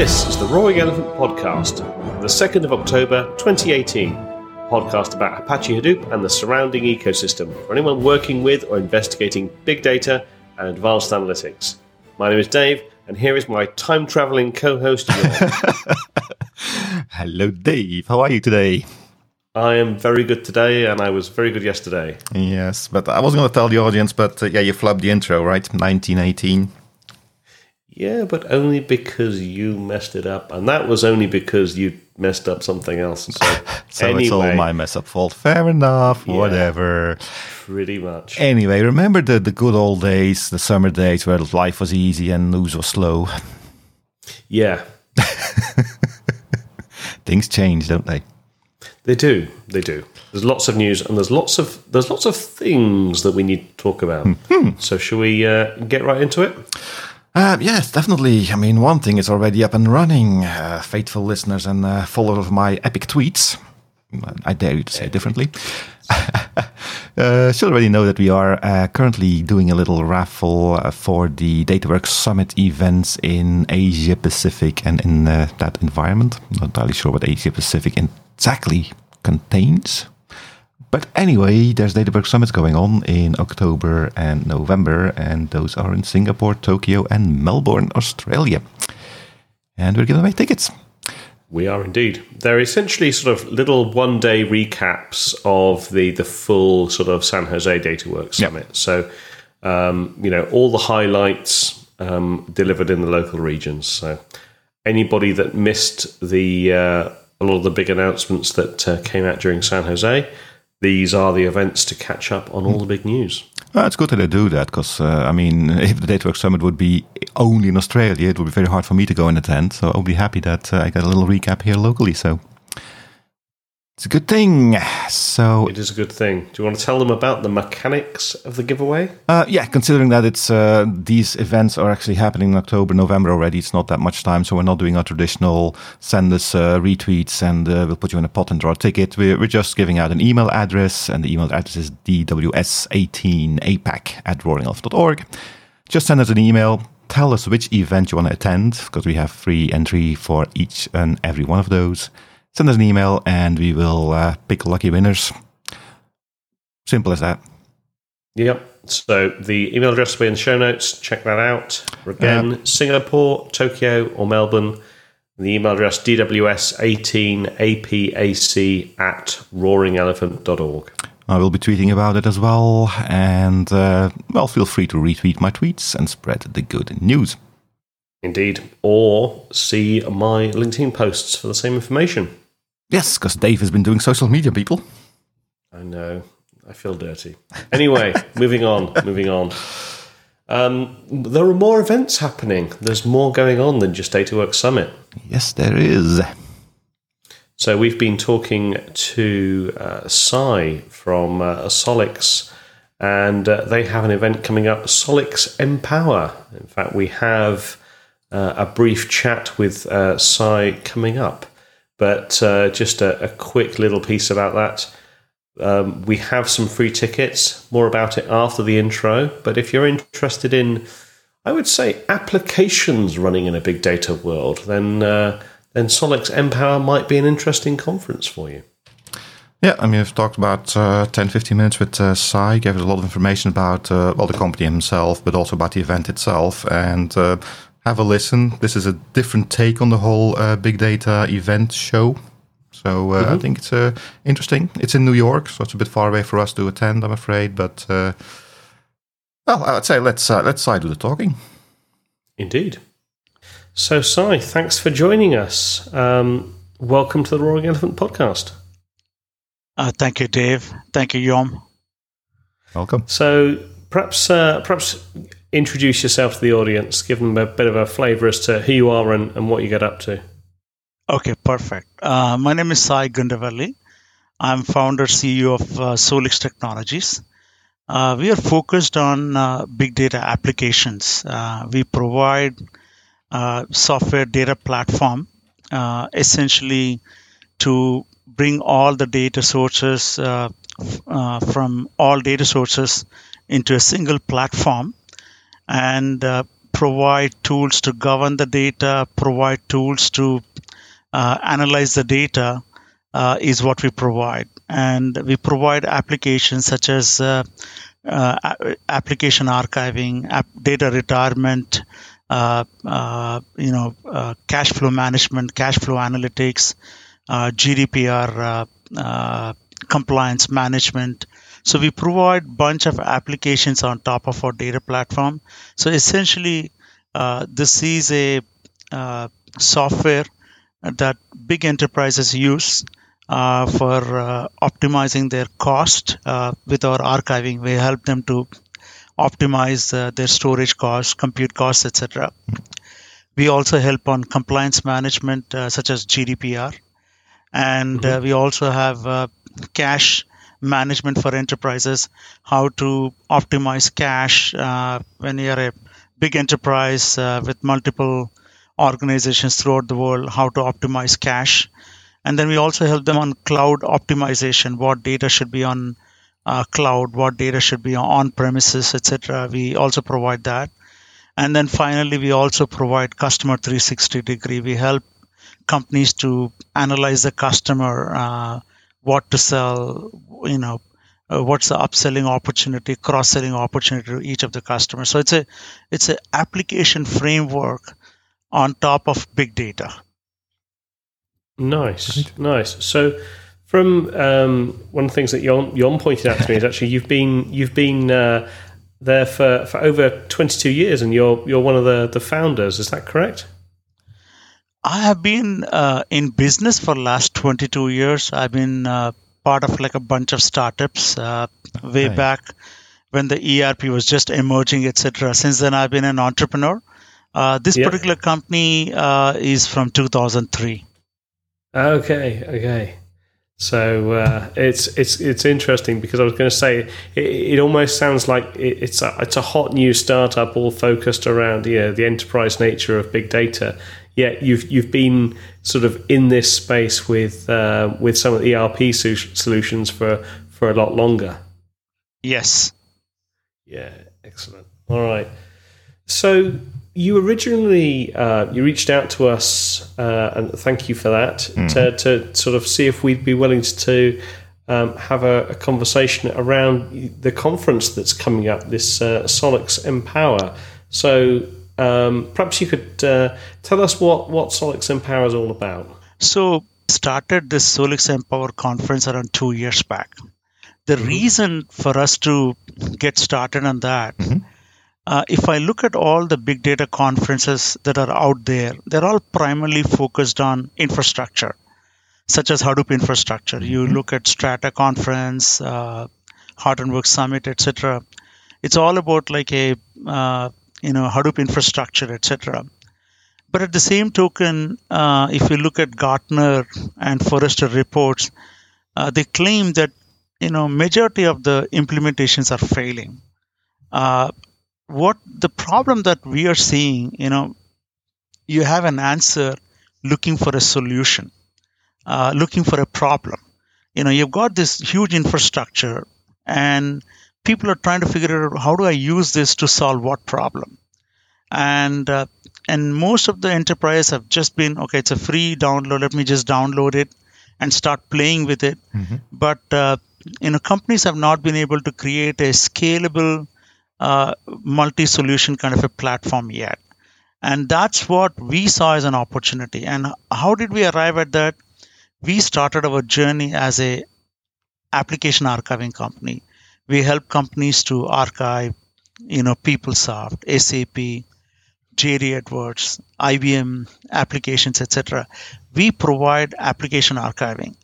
This is the Roaring Elephant Podcast, the 2nd of October 2018. Podcast about Apache Hadoop and the surrounding ecosystem for anyone working with or investigating big data and advanced analytics. My name is Dave, and here is my time traveling co host. Hello, Dave. How are you today? I am very good today, and I was very good yesterday. Yes, but I was going to tell the audience, but uh, yeah, you flubbed the intro, right? 1918. Yeah, but only because you messed it up, and that was only because you messed up something else. So, so anyway, it's all my mess up fault. Fair enough. Yeah. Whatever. Pretty much. Anyway, remember the the good old days, the summer days where life was easy and news was slow. Yeah, Things change, don't they? they do. They do. There's lots of news, and there's lots of there's lots of things that we need to talk about. So, shall we uh, get right into it? Uh, yes, definitely. I mean, one thing is already up and running. Uh, faithful listeners and uh, followers of my epic tweets. I dare you to say differently. uh, should already know that we are uh, currently doing a little raffle uh, for the DataWorks Summit events in Asia Pacific and in uh, that environment. Not entirely sure what Asia Pacific exactly contains. But anyway, there's DataWorks Summits going on in October and November, and those are in Singapore, Tokyo, and Melbourne, Australia. And we're giving away tickets. We are indeed. They're essentially sort of little one day recaps of the the full sort of San Jose DataWorks Yep. Summit. So, um, you know, all the highlights um, delivered in the local regions. So, anybody that missed the uh, a lot of the big announcements that uh, came out during San Jose, these are the events to catch up on all the big news. Well, it's good that they do that because, uh, I mean, if the DataWorks Summit would be only in Australia, it would be very hard for me to go and attend. So I'll be happy that uh, I got a little recap here locally. So it's a good thing. So It is a good thing. Do you want to tell them about the mechanics of the giveaway? Uh, yeah, considering that it's uh, these events are actually happening in October, November already, it's not that much time, so we're not doing our traditional send us uh, retweets and uh, we'll put you in a pot and draw a ticket. We're, we're just giving out an email address, and the email address is dws18apac at roaringelephant.org. Just send us an email. Tell us which event you want to attend, because we have free entry for each and every one of those. Send us an email, and we will uh, pick lucky winners. Simple as that. Yep. So the email address will be in the show notes. Check that out. Again, Singapore, Tokyo, or Melbourne. The email address dws18apac at roaringelephant.org. I will be tweeting about it as well. And, uh, well, feel free to retweet my tweets and spread the good news. Indeed. Or see my LinkedIn posts for the same information. Yes, because Dave has been doing social media, people. I know. I feel dirty. Anyway, moving on. Moving on. Um, there are more events happening. There's more going on than just DataWorks Summit. Yes, there is. So we've been talking to uh, Sai from uh, Solix, and uh, they have an event coming up, Solix Empower. In fact, we have uh, a brief chat with uh, Sai coming up, but uh, just a, a quick little piece about that. Um, we have some free tickets. More about it after the intro. But if you're interested in, I would say, applications running in a big data world, then uh, then Solix Empower might be an interesting conference for you. Yeah, I mean, we've talked about uh, 10, 15 minutes with uh, Sai, gave us a lot of information about, uh, well, the company himself, but also about the event itself. And uh, have a listen. This is a different take on the whole uh, big data event show. So uh, I think it's uh, interesting. It's in New York, so it's a bit far away for us to attend, I'm afraid. But, uh, well, I'd say let's, uh, let's Sai do the talking. Indeed. So, Sai, thanks for joining us. Um, welcome to the Roaring Elephant podcast. Uh, thank you, Dave. Thank you, Jhon. Welcome. So, perhaps uh, perhaps introduce yourself to the audience, give them a bit of a flavour as to who you are and, and what you get up to. Okay, perfect. Uh, my name is Sai Gundavalli. I'm founder CEO of uh, Solix Technologies. Uh, we are focused on uh, big data applications. Uh, we provide uh, software data platform uh, essentially to bring all the data sources f- from all data sources into a single platform and uh, provide tools to govern the data, provide tools to uh, analyze the data, uh, is what we provide. And we provide applications such as uh, uh application archiving, data retirement, uh, you know, cash flow management, cash flow analytics, GDPR compliance management. So we provide bunch of applications on top of our data platform. So essentially, this is a software that big enterprises use uh, for uh, optimizing their cost uh, with our archiving. We help them to optimize uh, their storage costs, compute costs, etc. We also help on compliance management, uh, such as GDPR, and mm-hmm. we also have cash management for enterprises. How to optimize cash when you're a big enterprise with multiple organizations throughout the world how to optimize cash. And then we also help them on cloud optimization, what data should be on uh, cloud, what data should be on premises, etc. We also provide that. And then finally, we also provide customer 360 degree. We help companies to analyze the customer, uh, what to sell, you know, uh, what's the upselling opportunity, cross-selling opportunity to each of the customers. So it's a it's an application framework on top of big data. Nice, right. nice. So, from um, one of the things that Jon, Jon pointed out to me is actually you've been you've been uh, there for, for over twenty two years, and you're you're one of the the founders. Is that correct? I have been uh, in business for last twenty two years. I've been uh, part of like a bunch of startups uh, way right. back when the ERP was just emerging, etc. Since then, I've been an entrepreneur. Uh, this yeah. particular company uh, is from 2003. Okay, okay. So uh, it's it's it's interesting because I was going to say it, it almost sounds like it, it's a it's a hot new startup all focused around you know, the enterprise nature of big data. Yet you've you've been sort of in this space with uh, with some of the ERP solutions for for a lot longer. Yes. Yeah. Excellent. All right. So you originally uh, you reached out to us, uh, and thank you for that, mm-hmm. to, to, sort of see if we'd be willing to um, have a, a, conversation around the conference that's coming up, this uh, Solix Empower. So um, perhaps you could uh, tell us what what Solix Empower is all about. So started this Solix Empower conference around two years back. The mm-hmm. reason for us to get started on that. Mm-hmm uh, if I look at all the big data conferences that are out there, they're all primarily focused on infrastructure, such as Hadoop infrastructure. You mm-hmm. look at Strata conference, uh, Hortonworks Summit, etc. It's all about like a uh, you know Hadoop infrastructure, etc. But at the same token, uh, if you look at Gartner and Forrester reports, uh, they claim that you know majority of the implementations are failing. Uh, what the problem that we are seeing, you know, you have an answer looking for a solution, uh, looking for a problem. You know, you've got this huge infrastructure, and people are trying to figure out how do I use this to solve what problem. And uh, and most of the enterprise have just been okay. It's a free download. Let me just download it and start playing with it. Mm-hmm. But uh, you know, companies have not been able to create a scalable uh, multi-solution kind of a platform yet and that's what we saw as an opportunity and how did we arrive at that we started our journey as a application archiving company we help companies to archive you know peoplesoft sap jd edwards ibm applications etc we provide application archiving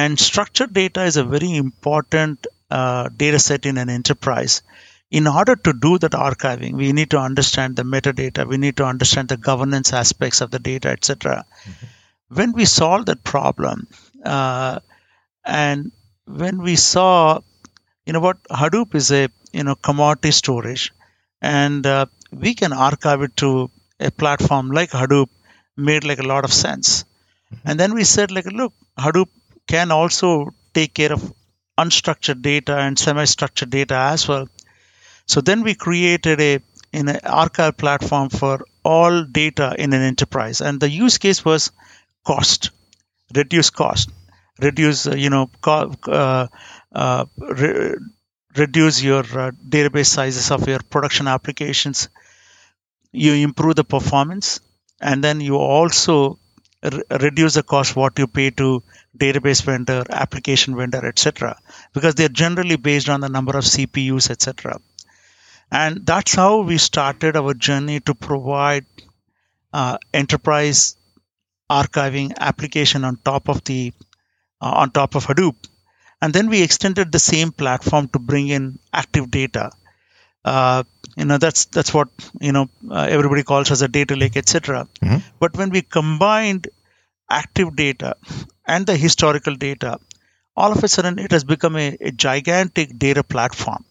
and structured data is a very important uh, data set in an enterprise in order to do that archiving, we need to understand the metadata, we need to understand the governance aspects of the data, etc. Mm-hmm. When we solve that problem, uh, and when we saw, you know what, Hadoop is a you know commodity storage, and uh, we can archive it to a platform like Hadoop, made like a lot of sense. Mm-hmm. And then we said, like, look, Hadoop can also take care of unstructured data and semi-structured data as well so then we created a in an archive platform for all data in an enterprise. And the use case was cost, reduce cost, reduce, uh, you know, co- uh, uh, re- reduce your uh, database sizes of your production applications. You improve the performance, and then you also re- reduce the cost what you pay to database vendor, application vendor, etc. Because they're generally based on the number of CPUs, etc. And that's how we started our journey to provide uh, enterprise archiving application on top of the uh, on top of Hadoop. And then we extended the same platform to bring in active data. Uh, you know that's that's what you know uh, everybody calls as a data lake, etc. Mhm. But when we combined active data and the historical data, all of a sudden it has become a, a gigantic data platform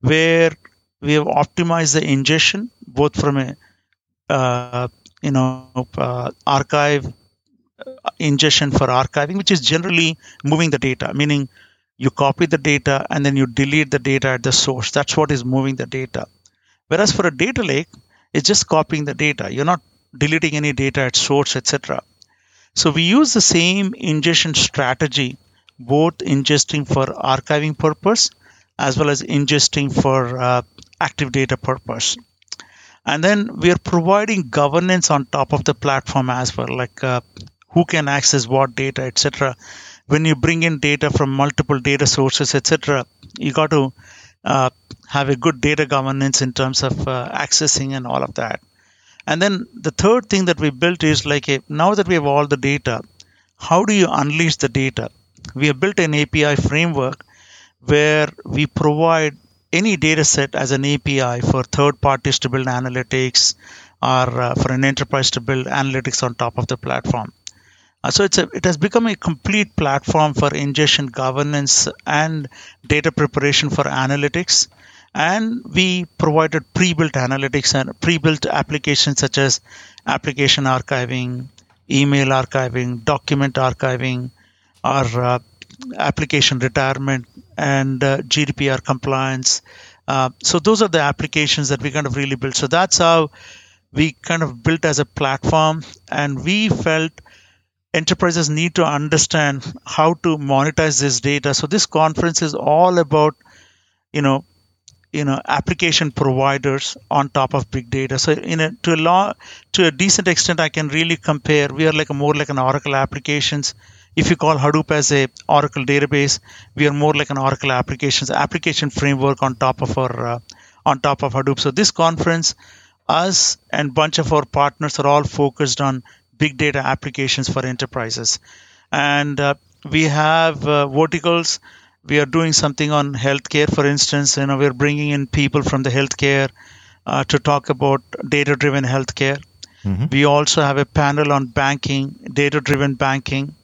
where we have optimized the ingestion both from a uh, you know uh, archive ingestion for archiving, which is generally moving the data, meaning you copy the data and then you delete the data at the source. That's what is moving the data. Whereas for a data lake, it's just copying the data. You're not deleting any data at source, etc. So we use the same ingestion strategy, both ingesting for archiving purpose as well as ingesting for uh, active data purpose. And then we are providing governance on top of the platform as well, like uh, who can access what data, etc. When you bring in data from multiple data sources, etc., you got to uh, have a good data governance in terms of uh, accessing and all of that. And then the third thing that we built is like a, now that we have all the data, how do you unleash the data? We have built an API framework where we provide any data set as an API for third parties to build analytics or uh, for an enterprise to build analytics on top of the platform. Uh, so it's a, it has become a complete platform for ingestion governance and data preparation for analytics. And we provided pre-built analytics and pre-built applications such as application archiving, email archiving, document archiving, or uh, application retirement and uh, GDPR compliance. Uh, so those are the applications that we kind of really built. So that's how we kind of built as a platform, and we felt enterprises need to understand how to monetize this data. So this conference is all about, you know, you know, application providers on top of big data. So in a to a law to a decent extent, I can really compare. We are like a more like an Oracle applications. If you call Hadoop as a Oracle database, we are more like an Oracle applications application framework on top of our uh, on top of Hadoop. So this conference, us and bunch of our partners are all focused on big data applications for enterprises, and uh, we have uh, verticals. We are doing something on healthcare, for instance. You know, we're bringing in people from the healthcare uh, to talk about data-driven healthcare. Mhm. We also have a panel on banking, data-driven banking.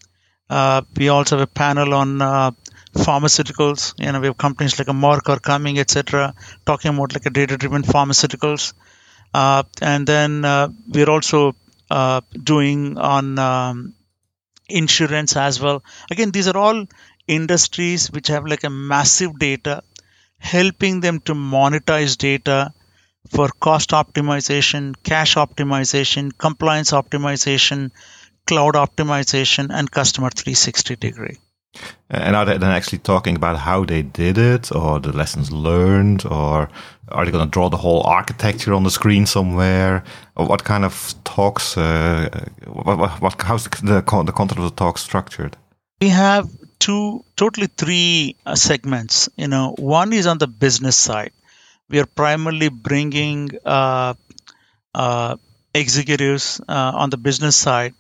Uh, we also have a panel on uh, pharmaceuticals. You know, we have companies like a Merck or Coming, etc., talking about like a data-driven pharmaceuticals. Uh, and then uh, we're also uh, doing on um, insurance as well. Again, these are all industries which have like a massive data, helping them to monetize data for cost optimization, cash optimization, compliance optimization, cloud optimization, and customer 360 degree. And are they then actually talking about how they did it, or the lessons learned, or are they going to draw the whole architecture on the screen somewhere? Or what kind of talks? Uh, what, what, how's the, the the content of the talk structured? We have two, totally three uh, segments. You know, one is on the business side. We are primarily bringing uh, uh, executives uh, on the business side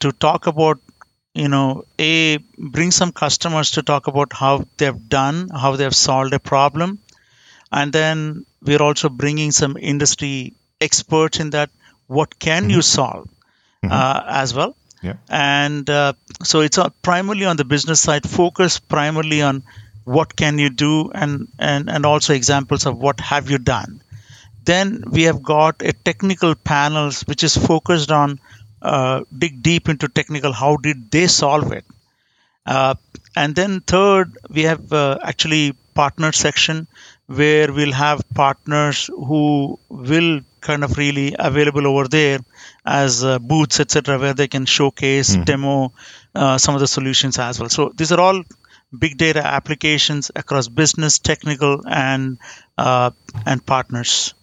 to talk about, you know, a bring some customers to talk about how they've done, how they've solved a problem, and then we're also bringing some industry experts in that. What can you solve uh, as well? Yeah. and uh, so it's uh, primarily on the business side focus primarily on what can you do and, and and also examples of what have you done then we have got a technical panels which is focused on uh, dig deep into technical how did they solve it uh, and then third we have uh, actually partner section where we'll have partners who will kind of really available over there as uh, booths, etc., where they can showcase, mm-hmm. demo uh, some of the solutions as well. So these are all big data applications across business, technical, and uh, and partners.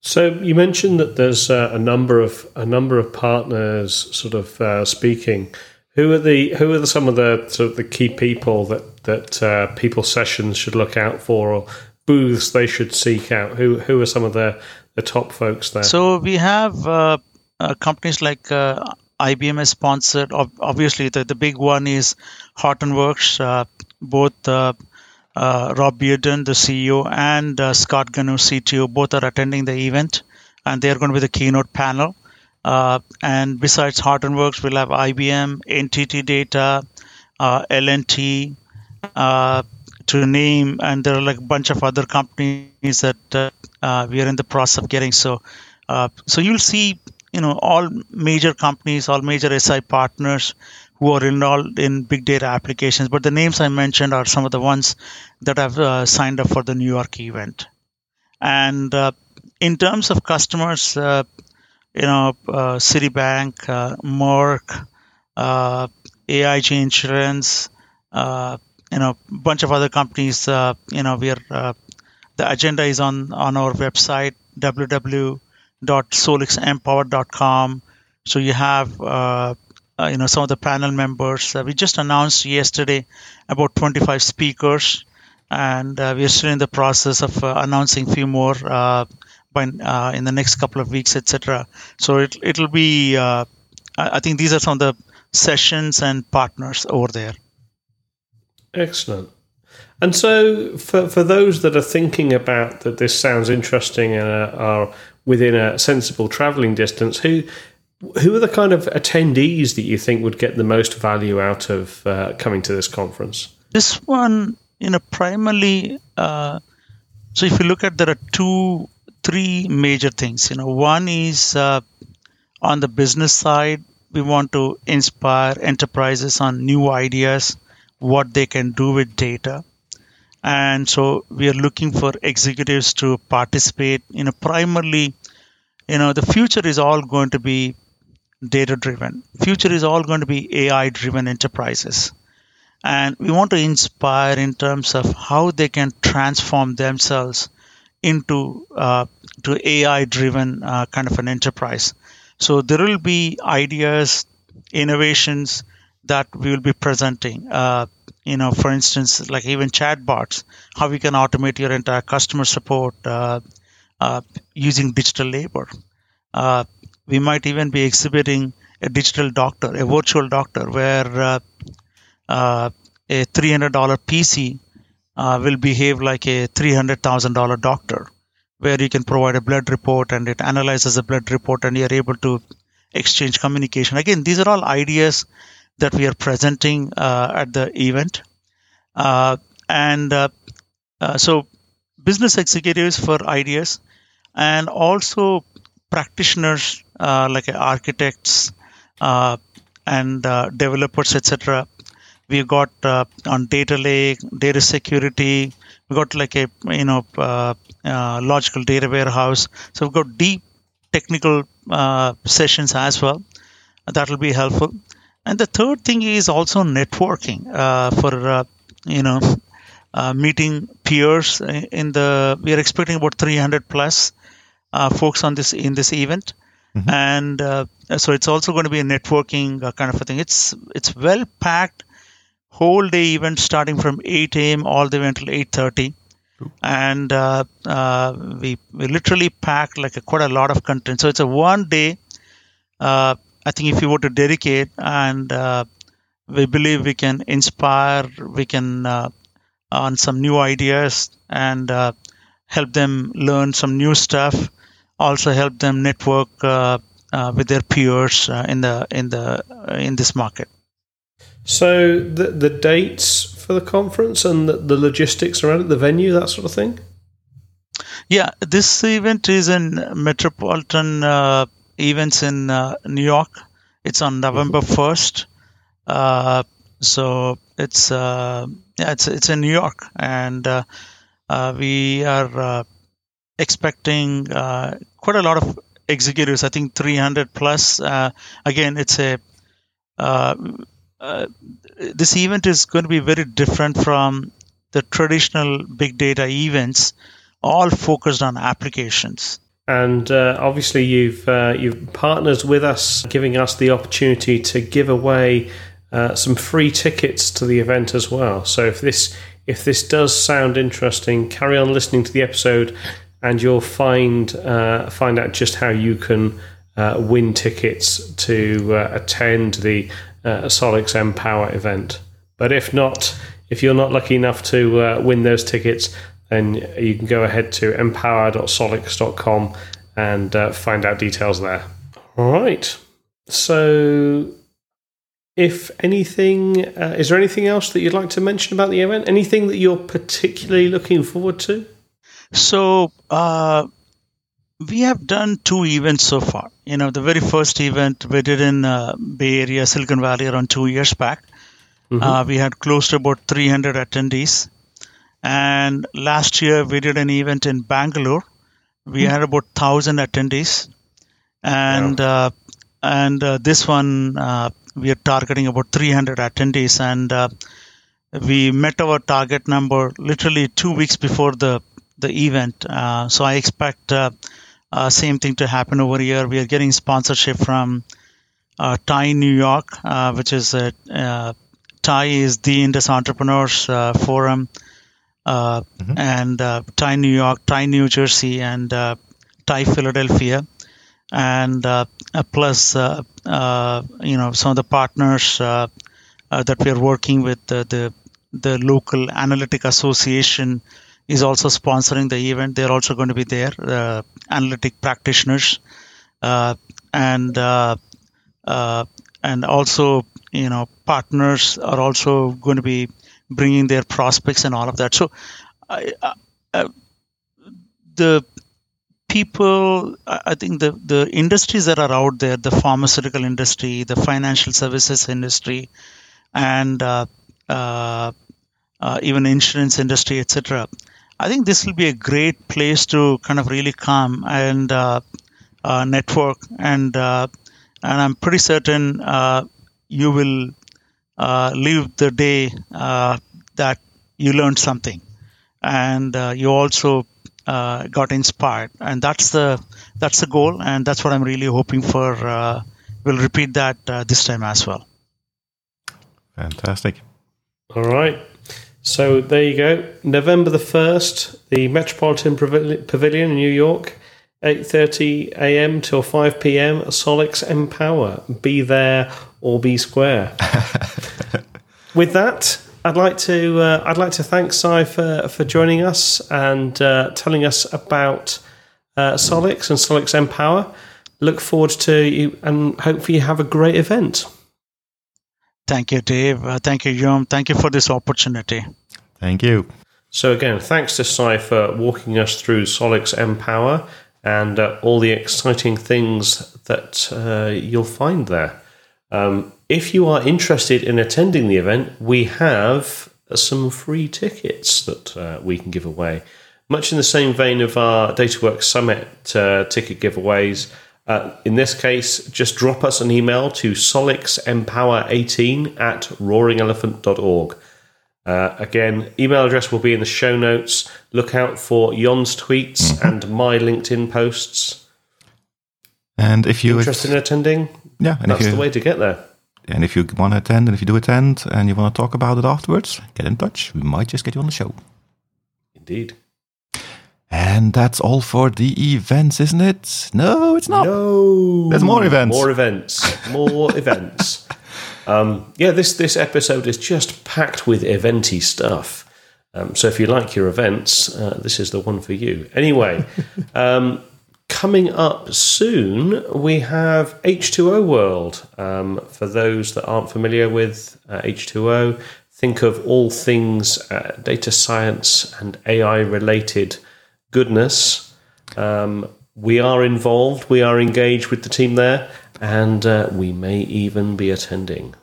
So you mentioned that there's uh, a number of a number of partners sort of uh, speaking. Who are the who are the, some of the sort of the key people that that uh, people sessions should look out for, or booths they should seek out? Who who are some of the the top folks there? So we have uh, uh, companies like uh, IBM is sponsored. Obviously, the, the big one is Hortonworks. Uh, both uh, uh, Rob Bearden, the CEO, and uh, Scott Gnau, CTO, both are attending the event, and they are going to be the keynote panel. Uh, and besides Hortonworks, we'll have IBM, NTT Data, uh, L&T, to name, and there are like a bunch of other companies that we are in the process of getting. So, so you'll see you know all major companies, all major SI partners who are involved in big data applications. But the names I mentioned are some of the ones that have uh, signed up for the New York event. And uh, in terms of customers, uh, you know, uh, Citibank, uh, Merck, uh, AIG Insurance, you know, a bunch of other companies. you know, we are the agenda is on on our website www.solixempower.com. So you have uh, uh, you know some of the panel members. Uh, we just announced yesterday about 25 speakers, and uh, we are still in the process of uh, announcing a few more uh, in the next couple of weeks, etc. So it it'll be. I think these are some of the sessions and partners over there. Excellent. And so, for, for those that are thinking about that, this sounds interesting and are within a sensible travelling distance, who who are the kind of attendees that you think would get the most value out of uh, coming to this conference? This one, you know, primarily. Uh, so if you look at, there are two, three major things. You know, one is uh, on the business side, we want to inspire enterprises on new ideas, what they can do with data. And so we are looking for executives to participate. You know primarily you know the future is all going to be data driven future is all going to be ai driven enterprises. And we want to inspire in terms of how they can transform themselves into uh, to ai driven uh, kind of an enterprise so there will be ideas innovations that we will be presenting uh, you know, for instance, like even chatbots, how we can automate your entire customer support uh, uh, using digital labor. Uh, we might even be exhibiting a digital doctor, a virtual doctor, where uh, a $300 PC will behave like a $300,000 doctor, where you can provide a blood report and it analyzes a blood report and you're able to exchange communication. Again, these are all ideas that we are presenting uh, at the event. Uh, and uh, so, business executives for ideas, and also practitioners like architects and developers, etc. We've got on data lake, data security. We got like a you know uh, uh, logical data warehouse. So we've got deep technical uh, sessions as well. That will be helpful. And the third thing is also networking uh, for uh, you know uh, meeting peers in the. We are expecting about 300 plus uh, folks on this in this event, mm-hmm. and uh, so it's also going to be a networking kind of a thing. It's it's well packed, whole day event starting from 8 a.m. all the way until 8:30 and uh, uh, we we literally packed like a, quite a lot of content. So it's a one day uh, I think if you were to dedicate and uh, we believe we can inspire, we can uh, on some new ideas and uh, help them learn some new stuff. Also help them network uh, uh, with their peers uh, in the in the in this market. So the the dates for the conference and the, the logistics around it, the venue, that sort of thing. Yeah, this event is in Metropolitan events in uh, New York. It's on November 1st. Uh, so it's uh, yeah, it's it's in New York, and uh, uh, we are uh, expecting uh, quite a lot of executives. I think 300 plus. Uh, again, it's a uh, this event is going to be very different from the traditional big data events, all focused on applications. And uh, obviously, you've uh, you've partnered with us, giving us the opportunity to give away uh, some free tickets to the event as well. So if this if this does sound interesting, carry on listening to the episode, and you'll find uh, find out just how you can uh, win tickets to uh, attend the uh, Solix Empower event. But if not, if you're not lucky enough to uh, win those tickets, then you can go ahead to empower.solix.com and uh, find out details there. All right. So, if anything, uh, is there anything else that you'd like to mention about the event? Anything that you're particularly looking forward to? So, uh, we have done two events so far. You know, the very first event we did in uh, Bay Area, Silicon Valley, around two years back. Mm-hmm. Uh, we had close to about 300 attendees. And last year we did an event in Bangalore. We mm-hmm. had about 1,000 attendees. And wow. uh, and uh, this one uh, we are targeting about 300 attendees. And uh, we met our target number literally two weeks before the the event. Uh, so I expect same thing to happen over here. We are getting sponsorship from TiE New York, which is a TiE is the Indus Entrepreneurs uh, Forum, uh, mm-hmm. and uh, TiE New York, TiE New Jersey, and uh, TiE Philadelphia, and uh, plus uh, you know some of the partners that we are working with the, the the local analytic association is also sponsoring the event. They're also going to be there, uh, analytic practitioners, uh, and uh, and also you know partners are also going to be bringing their prospects and all of that so I, the people i think the the industries that are out there the pharmaceutical industry the financial services industry and uh, uh, uh, even insurance industry etc i think this will be a great place to kind of really come and uh, uh, network and uh, and i'm pretty certain you will uh, leave the day uh, that you learned something and uh, you also uh, got inspired. And that's the that's the goal and that's what i'm really hoping for uh, we'll repeat that uh, this time as well. Fantastic. All right so there you go november the 1st the metropolitan pavilion in new york 8:30 a.m. till 5 p.m. Solix Empower. Be there or be square. With that, I'd like to uh, I'd like to thank Sai for, for joining us and uh, telling us about uh, Solix and Solix Empower. Look forward to you and hopefully you have a great event. Thank you, Dave. Uh, thank you, Jhon. Thank you for this opportunity. Thank you. So again, thanks to Sai for walking us through Solix Empower and uh, all the exciting things that uh, you'll find there. Um, if you are interested in attending the event, we have some free tickets that uh, we can give away. Much in the same vein of our DataWorks Summit uh, ticket giveaways. Uh, in this case, just drop us an email to solixempower18 at roaringelephant.org. Uh, again, email address will be in the show notes. Look out for Jhon's tweets mm-hmm. and my LinkedIn posts. And if you're interested in attending, yeah, and that's the way to get there. And if you want to attend, and if you do attend, and you want to talk about it afterwards, get in touch. We might just get you on the show. Indeed. And that's all for the events, isn't it? No, it's not. No, there's more events. More events. More events. Um, yeah, this this episode is just packed with eventy stuff. Um, so if you like your events, uh, this is the one for you. Anyway, um, coming up soon, we have H2O World. Um, for those that aren't familiar with uh, H2O, think of all things uh, data science and AI related goodness. Um, we are involved, we are engaged with the team there, and uh, we may even be attending.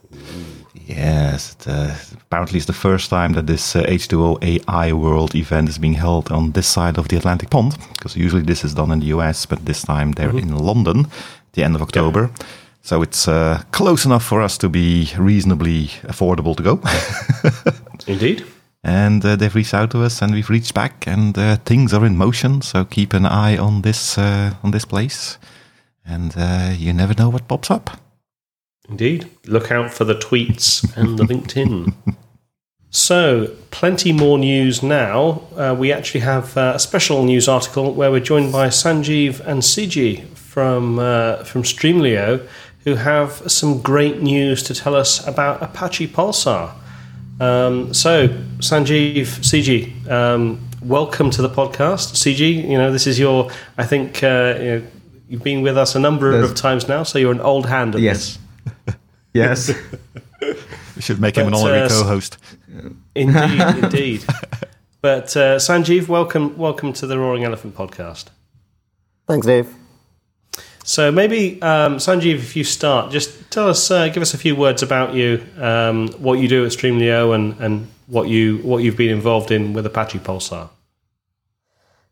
Yes, uh, apparently it's the first time that this uh, H2O AI World event is being held on this side of the Atlantic pond, because usually this is done in the US, but this time they're mm-hmm. in London, the end of October. Yep. So it's uh, close enough for us to be reasonably affordable to go. Indeed. And uh, they've reached out to us, and we've reached back, and uh, things are in motion. So keep an eye on this uh, on this place, and you never know what pops up. Indeed. Look out for the tweets and the LinkedIn. So, plenty more news now. Uh, we actually have uh, a special news article where we're joined by Sanjeev and CG from uh, from Streamlio, who have some great news to tell us about Apache Pulsar. Um, so, Sanjeev, CG, um, welcome to the podcast. CG, you know this is your. I think uh, you know, you've been with us a number There's, of times now, so you're an old hand at yes. this. Yes. we should make him an honorary uh, co-host. Indeed, indeed. But uh, Sanjeev, welcome, welcome to the Roaring Elephant podcast. Thanks, Dave. So maybe um, Sanjeev, if you start, just tell us, uh, give us a few words about you, um, what you do at Streamlio, and, and what you what you've been involved in with Apache Pulsar.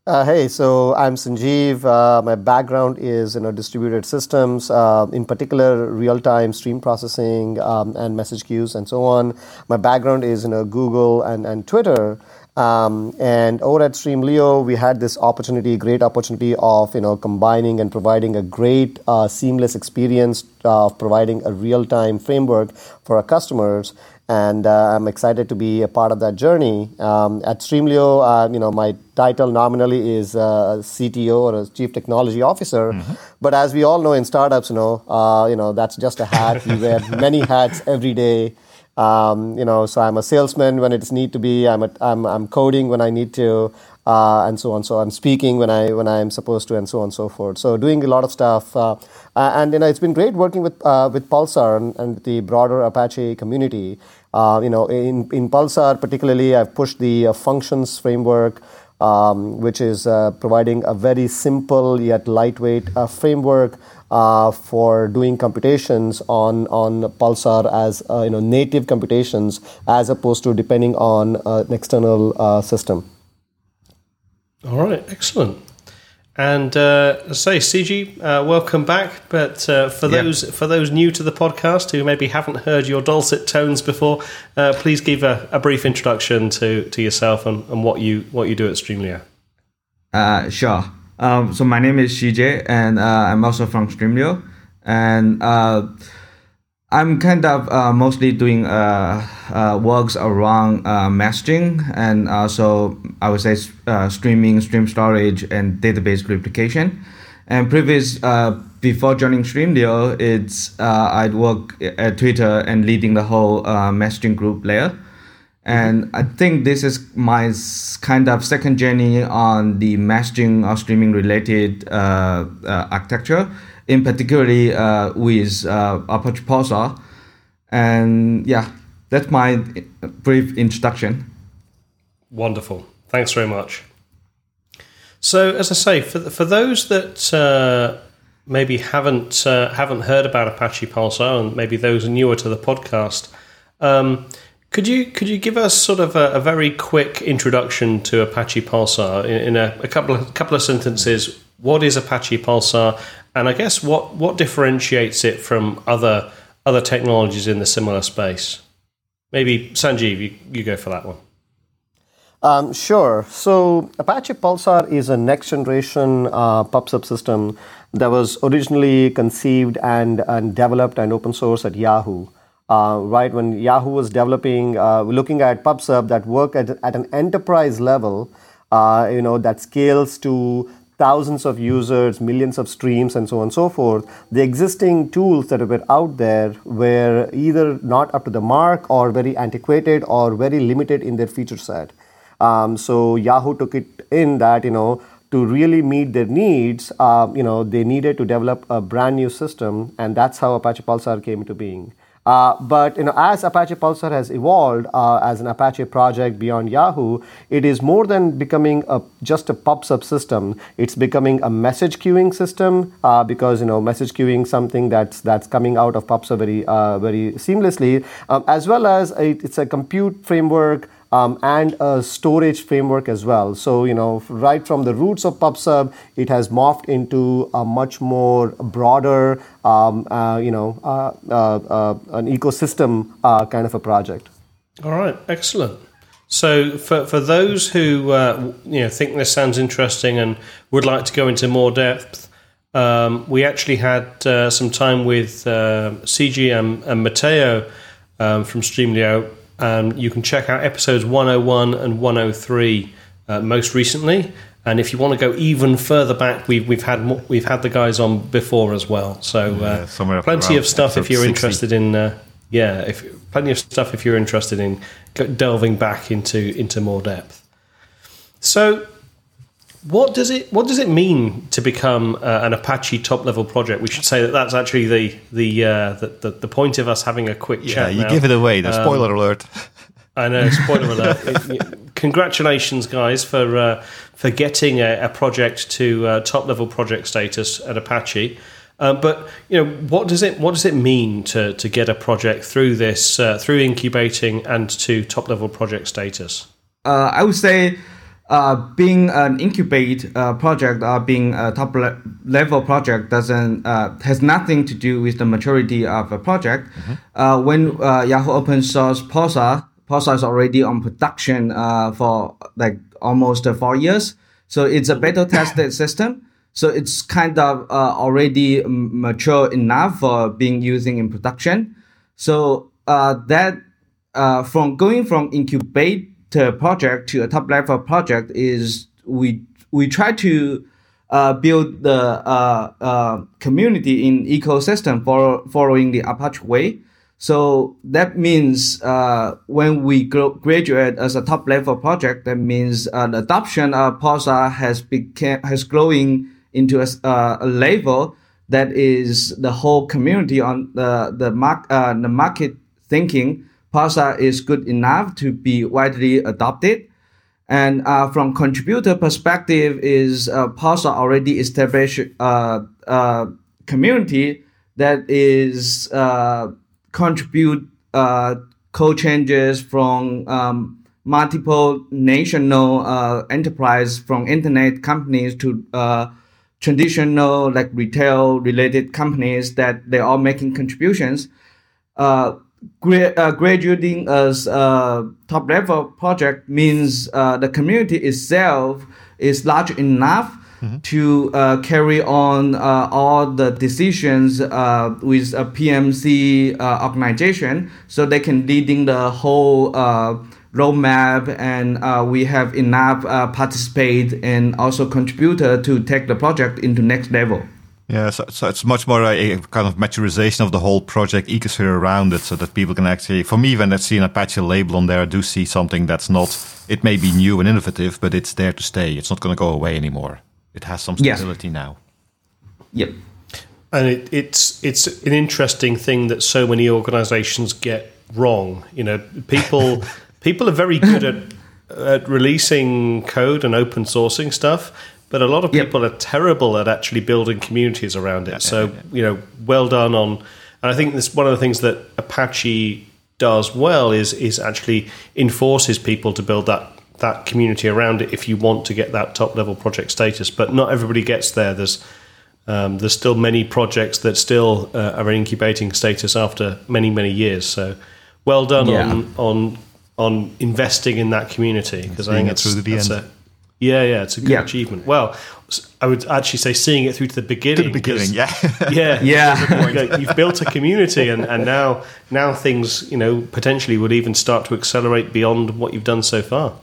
Uh, hey, so I'm Sanjeev. Uh, my background is you know distributed systems, uh, in particular real-time stream processing um, and message queues and so on. My background is you know Google and and Twitter. Um, and over at Streamlio, we had this opportunity, great opportunity of you know combining and providing a great uh, seamless experience of providing a real-time framework for our customers and uh, I'm excited to be a part of that journey. Um, at Streamlio, uh, you know, my title nominally is uh, CTO or a Chief Technology Officer, mm-hmm. but as we all know in startups, you know, uh, you know that's just a hat. we wear many hats every day. Um, you know, so I'm a salesman when it's need to be. I'm a, I'm I'm coding when I need to uh, and so on. So I'm speaking when I when I'm supposed to, and so on and so forth. So doing a lot of stuff, uh, and you know it's been great working with uh, with Pulsar and, and, the broader Apache community. Uh, you know, in in Pulsar particularly, I've pushed the uh, functions framework. Um, which is uh, providing a very simple yet lightweight framework for doing computations on on Pulsar as uh, you know native computations as opposed to depending on uh, an external system. All right, excellent. And uh, say, CG, uh, welcome back. But uh, for those for those new to the podcast who maybe haven't heard your dulcet tones before, uh, please give a, a, brief introduction to, to yourself and, and what you what you do at Streamlio. Uh, sure. Um, so my name is CJ, and uh, I'm also from Streamlio, and I'm kind of uh, mostly doing uh, uh, works around uh, messaging and also I would say uh, streaming, stream storage, and database replication. And previous uh, before joining Streamlio, it's I'd work at Twitter and leading the whole messaging group layer. And I think this is my kind of second journey on the messaging or streaming related architecture in particularly uh, with uh, Apache Pulsar. And yeah, that's my brief introduction. Wonderful. Thanks very much. So, as I say, for for those that uh, maybe haven't uh, haven't heard about Apache Pulsar, and maybe those newer to the podcast, um, could you could you give us sort of a, a very quick introduction to Apache Pulsar in, in a, a, couple of couple of sentences? What is Apache Pulsar, and I guess what what differentiates it from other other technologies in the similar space? Maybe Sanjeev, you, you go for that one. Um, sure. So Apache Pulsar is a next generation uh, pub subsystem that was originally conceived and, and developed and open source at Yahoo. Uh, right when Yahoo was developing, uh, looking at PubSub that work at, at an enterprise level, uh, you know, that scales to thousands of users, millions of streams, and so on and so forth, the existing tools that were out there were either not up to the mark or very antiquated or very limited in their feature set. Um, so Yahoo took it in that, you know, to really meet their needs, uh, you know, they needed to develop a brand new system, and that's how Apache Pulsar came into being. Uh, but you know, as Apache Pulsar has evolved uh, as an Apache project beyond Yahoo, it is more than becoming a, just a pub sub system. It's becoming a message queuing system uh, because you know message queuing something that's that's coming out of PubSub very uh, very seamlessly, um, as well as it's a compute framework um, and a storage framework as well. So, you know, right from the roots of PubSub, it has morphed into a much more broader, um, uh, you know, uh, uh, uh an ecosystem uh, kind of a project. All right, excellent. So, for, for those who uh, you know think this sounds interesting and would like to go into more depth, um, we actually had some time with CG and, and Matteo um, from Streamlio um, you can check out episodes 101 and 103 uh, most recently. And if you want to go even further back, we've we've had more, we've had the guys on before as well. So uh, yeah, plenty of stuff if you're 60. interested in. Uh, yeah, if plenty of stuff if you're interested in delving back into into more depth. So what does it What does it mean to become uh, an Apache top level project? We should say that that's actually the the uh, the, the, the, point of us having a quick yeah, chat. you now. give it away. The um, spoiler alert. I know. Spoiler alert. Congratulations, guys, for uh, for getting a, a project to uh, top level project status at Apache. Um, but you know, what does it what does it mean to to get a project through this uh, through incubating and to top level project status? Uh, I would say uh, being an incubate uh, project or being a top le- level project doesn't uh, has nothing to do with the maturity of a project. Mm-hmm. Uh, when uh, Yahoo open source Pulsar, Pulsar is already on production uh, for like almost four years, so it's a beta tested system. So it's kind of already mature enough for being using in production. So that from going from incubate project to a top level project is we we try to uh, build the uh, uh, community in ecosystem for following the Apache way. So that means uh, when we graduate as a top level project, that means uh, the adoption of Pulsar has became has growing into a, uh, a, level that is the whole community on the the, mark, the market thinking Pulsar is good enough to be widely adopted. And uh, from contributor perspective, is uh, Pulsar already established uh, uh community that is uh, contribute uh, code changes from um, multiple national enterprise from internet companies to traditional like retail related companies that they're making contributions. Uh, gra- uh, graduating as a top level project means uh, the community itself is large enough mm-hmm. to uh, carry on uh, all the decisions uh, with a PMC uh, organization, so they can leading the whole roadmap, and we have enough participate and also contributor to take the project into next level. Yeah, so, so it's much more a, a, kind of maturization of the whole project ecosphere around it, so that people can actually. For me, when I see an Apache label on there, I do see something that's not. It may be new and innovative, but it's there to stay. It's not going to go away anymore. It has some stability yeah. now. Yep. And it, it's it's an interesting thing that so many organisations get wrong. You know, people people are very good at at releasing code and open sourcing stuff, but a lot of people yep. are terrible at actually building communities around it. Yeah, so, yeah, yeah. you know, well done on. And I think this one of the things that Apache does well is is actually enforces people to build that that community around it if you want to get that top level project status. But not everybody gets there. There's um, there's still many projects that still uh, are incubating status after many many years. So well done on on on investing in that community because I think it's that's, that's a yeah, yeah, it's a good yeah. achievement. Well, I would actually say seeing it through to the beginning. To the beginning, yeah, yeah, yeah. You've built a community, and, and now now things you know potentially would even start to accelerate beyond what you've done so far.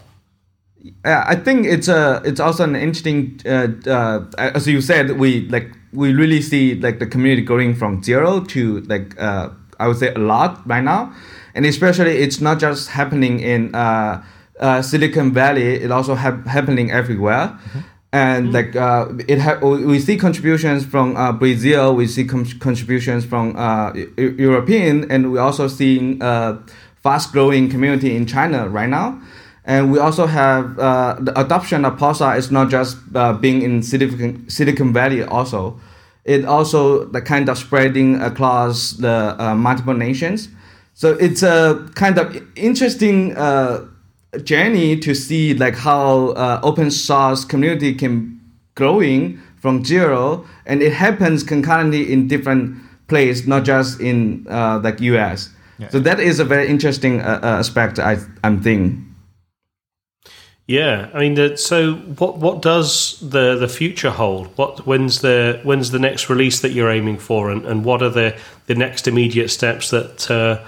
Yeah, I think it's a it's also an interesting uh, uh, as you said we like we really see like the community going from zero to like uh, I would say a lot right now, and especially it's not just happening in uh, uh, Silicon Valley, it also ha- happening everywhere. Mm-hmm. and like uh, it ha- we see contributions from uh, Brazil, we see com- contributions from uh, Eu- European, and we also seeing uh, fast growing community in China right now. And we also have uh, the adoption of Pulsar is not just uh, being in Silicon, Silicon Valley also. It also the kind of spreading across the uh, multiple nations. So it's a kind of interesting uh, journey to see like how uh, open source community can growing from zero, and it happens concurrently in different place, not just in uh, like US. So that is a very interesting uh, uh, aspect. I I'm thinking. Yeah, I mean, uh, so what what does the the future hold? What when's the when's the next release that you're aiming for, and, and what are the the next immediate steps that uh,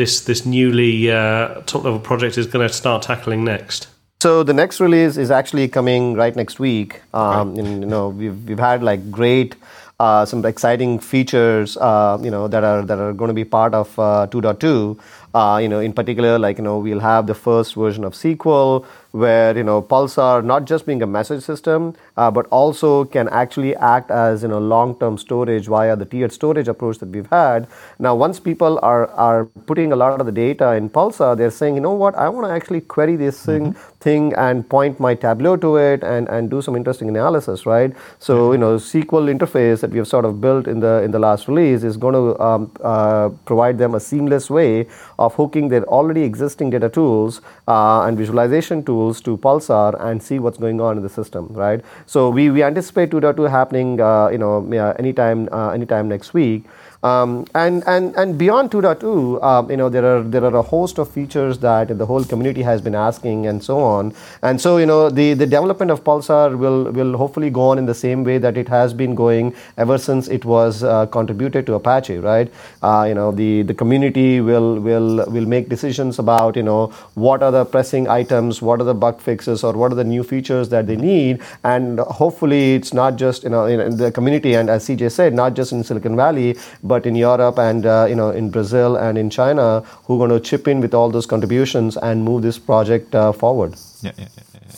this this newly uh, top level project is going to start tackling next? So the next release is actually coming right next week. Um, and, you know, we've we've had like great. Uh, some exciting features, uh, you know, that are that are going to be part of uh, 2.2. Uh, you know, in particular, like you know, we'll have the first version of SQL, where you know Pulsar not just being a message system, uh, but also can actually act as you know long-term storage via the tiered storage approach that we've had. Now, once people are are putting a lot of the data in Pulsar, they're saying, you know what, I want to actually query this thing, thing and point my Tableau to it and and do some interesting analysis, right? So you know, SQL interface that we have sort of built in the in the last release is going to um, uh, provide them a seamless way of hooking their already existing data tools uh, and visualization tools to Pulsar and see what's going on in the system, right? So we, we anticipate 2.2 happening, uh, you know, anytime uh, anytime next week. Um, and, and, and beyond 2.2, um, you know, there are, there are a host of features that the whole community has been asking and so on. And so, you know, the, the development of Pulsar will, will hopefully go on in the same way that it has been going ever since it was uh, contributed to Apache, right? Uh, you know, the, the community will, will, will make decisions about, you know, what are the pressing items, what are the bug fixes, or what are the new features that they need. And hopefully it's not just, you know, in the community, and as CJ said, not just in Silicon Valley, but in Europe and uh, you know in Brazil and in China who are going to chip in with all those contributions and move this project uh, forward. Yeah, yeah, yeah.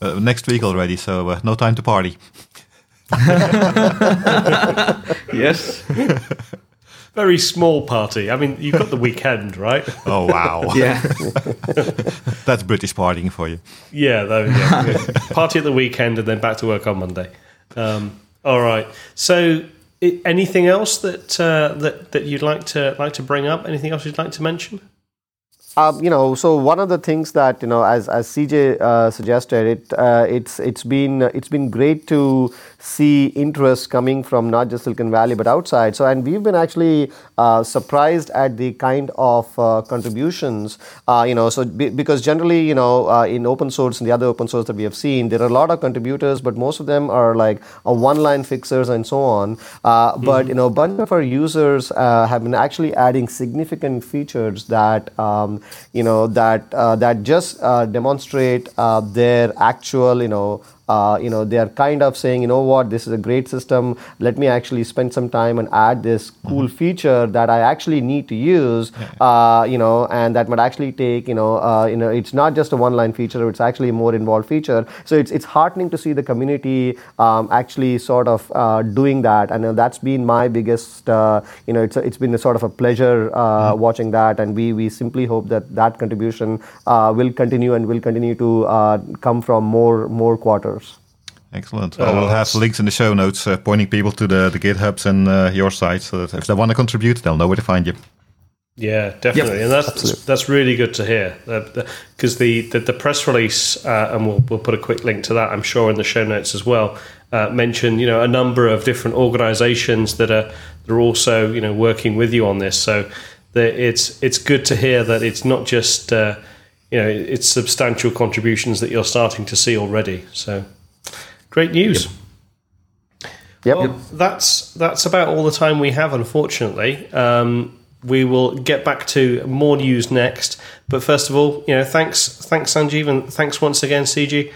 yeah. Uh, next week already, so uh, no time to party. Yes. Very small party. I mean, you've got the weekend, right? Oh wow, yeah. that's British partying for you. Yeah, there we go. Party at the weekend and then back to work on Monday. Um, all right. So, i anything else that uh, that that you'd like to like to bring up? Anything else you'd like to mention? Um, you know, so one of the things that you know, as as CJ uh, suggested, it uh, it's it's been it's been great to see interest coming from not just Silicon Valley but outside. So, and we've been actually uh, surprised at the kind of uh, contributions. Uh, you know, so be, because generally, you know, uh, in open source and the other open source that we have seen, there are a lot of contributors, but most of them are like a one-line fixers and so on. But you know, a bunch of our users have been actually adding significant features that. Um, you know that uh, that just uh, demonstrate uh, their actual you know uh, you know they are kind of saying you know what? This is a great system. Let me actually spend some time and add this cool Mm-hmm. feature that i actually need to use uh, you know and that might actually take you know uh, you know it's not just a one line feature it's actually a more involved feature. So it's it's heartening to see the community um, actually sort of uh, doing that. And uh, that's been my biggest uh, you know it's a, it's been a sort of a pleasure uh, watching that. And we we simply hope that that contribution uh, will continue and will continue to uh, come from more more quarters Excellent. Well, we'll have links in the show notes uh, pointing people to the, the GitHubs and uh, your site, so that if they want to contribute, they'll know where to find you. Yeah, definitely, and that's that's really good to hear because the, the the press release, uh, and we'll we'll put a quick link to that, I'm sure, in the show notes as well. Uh, mention you know a number of different organisations that are that are also you know working with you on this. So that it's it's good to hear that it's not just uh, you know it's substantial contributions that you're starting to see already. So great news. yep Well, that's that's about all the time we have, unfortunately. Um, we will get back to more news next, but first of all, you know, thanks, thanks Sanjeev, and thanks once again, CG,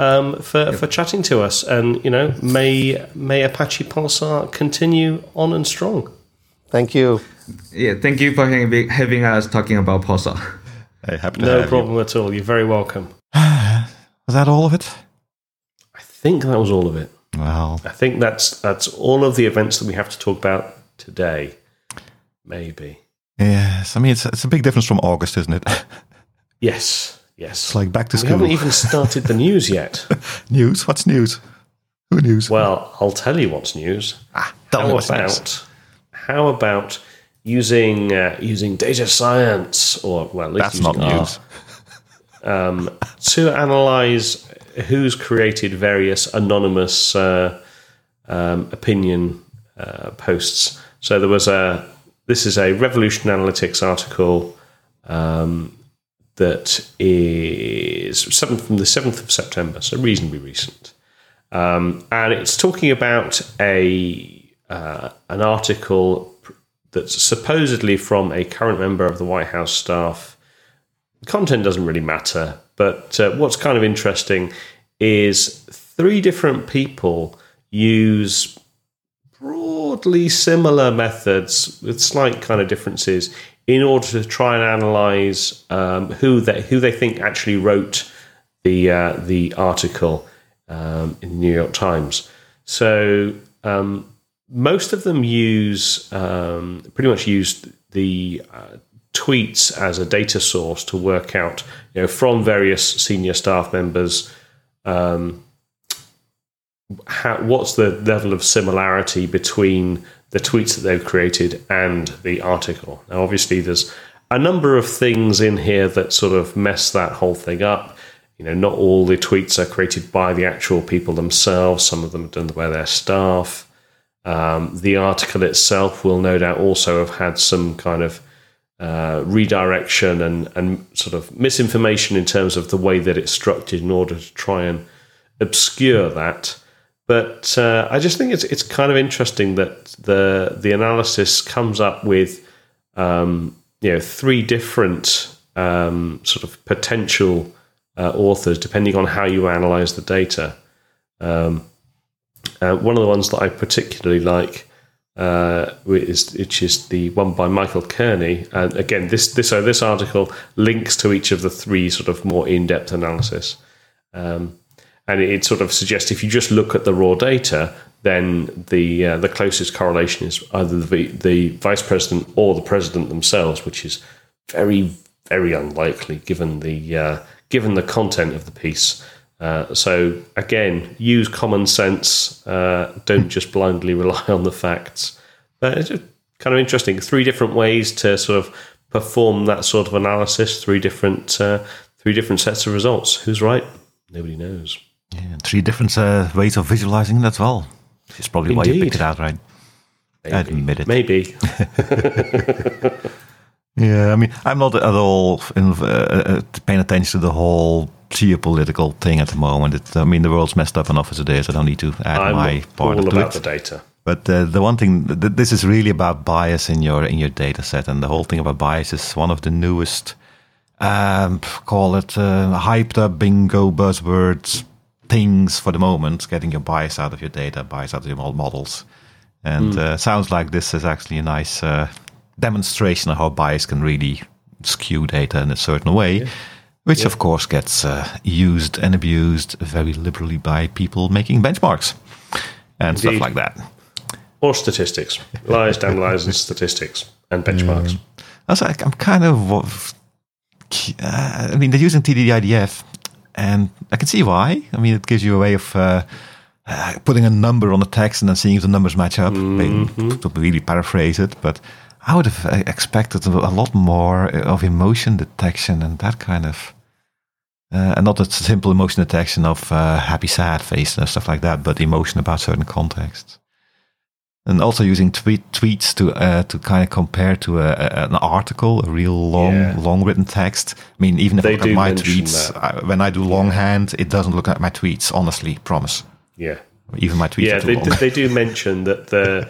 um, for for chatting to us. And you know, may may Apache Pulsar continue on and strong. thank you Yeah. Thank you for having, having us talking about Pulsar. Hey, happy to No have problem at all. You're very welcome. Is that all of it? I think that was all of it. Well, I think that's that's all of the events that we have to talk about today. Maybe. yes. I mean, it's it's a big difference from August, isn't it? Yes. Yes. It's like back to we school. We haven't even started the news yet. news. What's news? Who news? Well, I'll tell you what's news. ah, tell How what's news. about how about using uh, using data science or well, at least That's not R, news. to analyze who's created various anonymous uh, um, opinion uh, posts. So there was a this is a Revolution Analytics article um, that is seventh from the seventh of September, so reasonably recent, um, and it's talking about a uh, an article that's supposedly from a current member of the White House staff content doesn't really matter. But uh, what's kind of interesting is three different people use broadly similar methods with slight kind of differences in order to try and analyze um, who they who they think actually wrote the uh, the article um, in the New York Times. So um, most of them use um, pretty much use the uh, tweets as a data source to work out, you know, from various senior staff members, um, how, what's the level of similarity between the tweets that they've created and the article. Now, obviously, there's a number of things in here that sort of mess that whole thing up. You know, not all the tweets are created by the actual people themselves. Some of them are done by their staff. Um, the article itself will no doubt also have had some kind of uh, redirection and, and sort of misinformation in terms of the way that it's structured in order to try and obscure that. But uh, I just think it's it's kind of interesting that the the analysis comes up with um, you know three different um, sort of potential uh, authors depending on how you analyze the data. Um, uh, one of the ones that I particularly like uh, which is the one by Michael Kearney. And again, this this so this article links to each of the three sort of more in depth analysis. Um, and it sort of suggests if you just look at the raw data, then the uh, the closest correlation is either the the vice president or the president themselves, which is very very unlikely given the uh, given the content of the piece. Uh, so again, use common sense. Uh, don't just blindly rely on the facts. But it's just kind of interesting. Three different ways to sort of perform that sort of analysis. Three different uh, three different sets of results. Who's right? Nobody knows. Yeah, three different uh, ways of visualizing it as well. Is probably why you picked it out, right? Admit it. Maybe. Yeah, I mean, I'm not at all in, uh, uh, paying attention to the whole geopolitical thing at the moment. It, I mean, the world's messed up enough as it is. I don't need to add I'm my part all to about it. the data. But uh, the one thing, th- this is really about bias in your in your data set, and the whole thing about bias is one of the newest, um, call it uh, hyped up bingo buzzwords things for the moment. Getting your bias out of your data, bias out of your mod- models, and uh, sounds like this is actually a nice uh, demonstration of how bias can really skew data in a certain way. Which of course gets uh, used and abused very liberally by people making benchmarks and stuff like that. Or statistics. Lies, damn lies, and statistics and benchmarks. Also, I- I'm kind of. Uh, I mean, they're using TF-IDF, and I can see why. I mean, it gives you a way of uh, uh, putting a number on the text and then seeing if the numbers match up. Mean, To really paraphrase it, but I would have uh, expected a a lot more of emotion detection and that kind of. Uh, and not a simple emotion detection of uh, happy, sad face and stuff like that, but emotion about certain contexts and also using tweet, tweets to uh, to kind of compare to a, a- an article, a real long Yeah. long written text. I mean, even if They I look at my tweets, I, when I do longhand, it doesn't look at my tweets. Honestly, promise. Yeah. Even my tweets Yeah, they, long. they do mention that the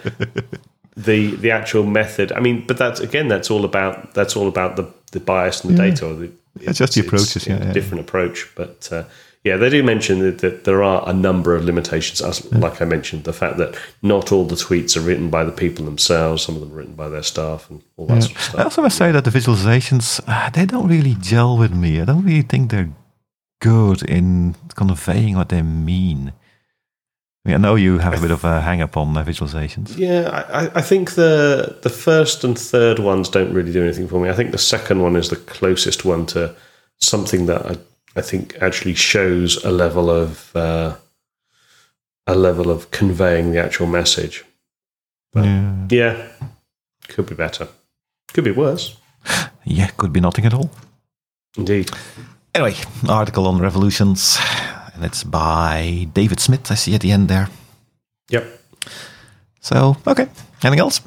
the the actual method. I mean, but that's again, that's all about that's all about the the bias in the data. Or the, It's just the approaches, yeah, a yeah. different approach. But uh, yeah, they do mention that, that there are a number of limitations. As like I mentioned, the fact that not all the tweets are written by the people themselves. Some of them are written by their staff and all that sort of I stuff. also must say that the visualizations uh, they don't really gel with me. I don't really think they're good in conveying what they mean. I know you have a bit of a hang up on uh, visualizations. Yeah, I, I think the the first and third ones don't really do anything for me. I think the second one is the closest one to something that I, I think actually shows a level of uh, a level of conveying the actual message. But Yeah. yeah, could be better. Could be worse. Yeah, could be nothing at all. Indeed. Anyway, article on revolutions, and it's by David Smith. I see at the end there. Yep. So, okay. Anything else?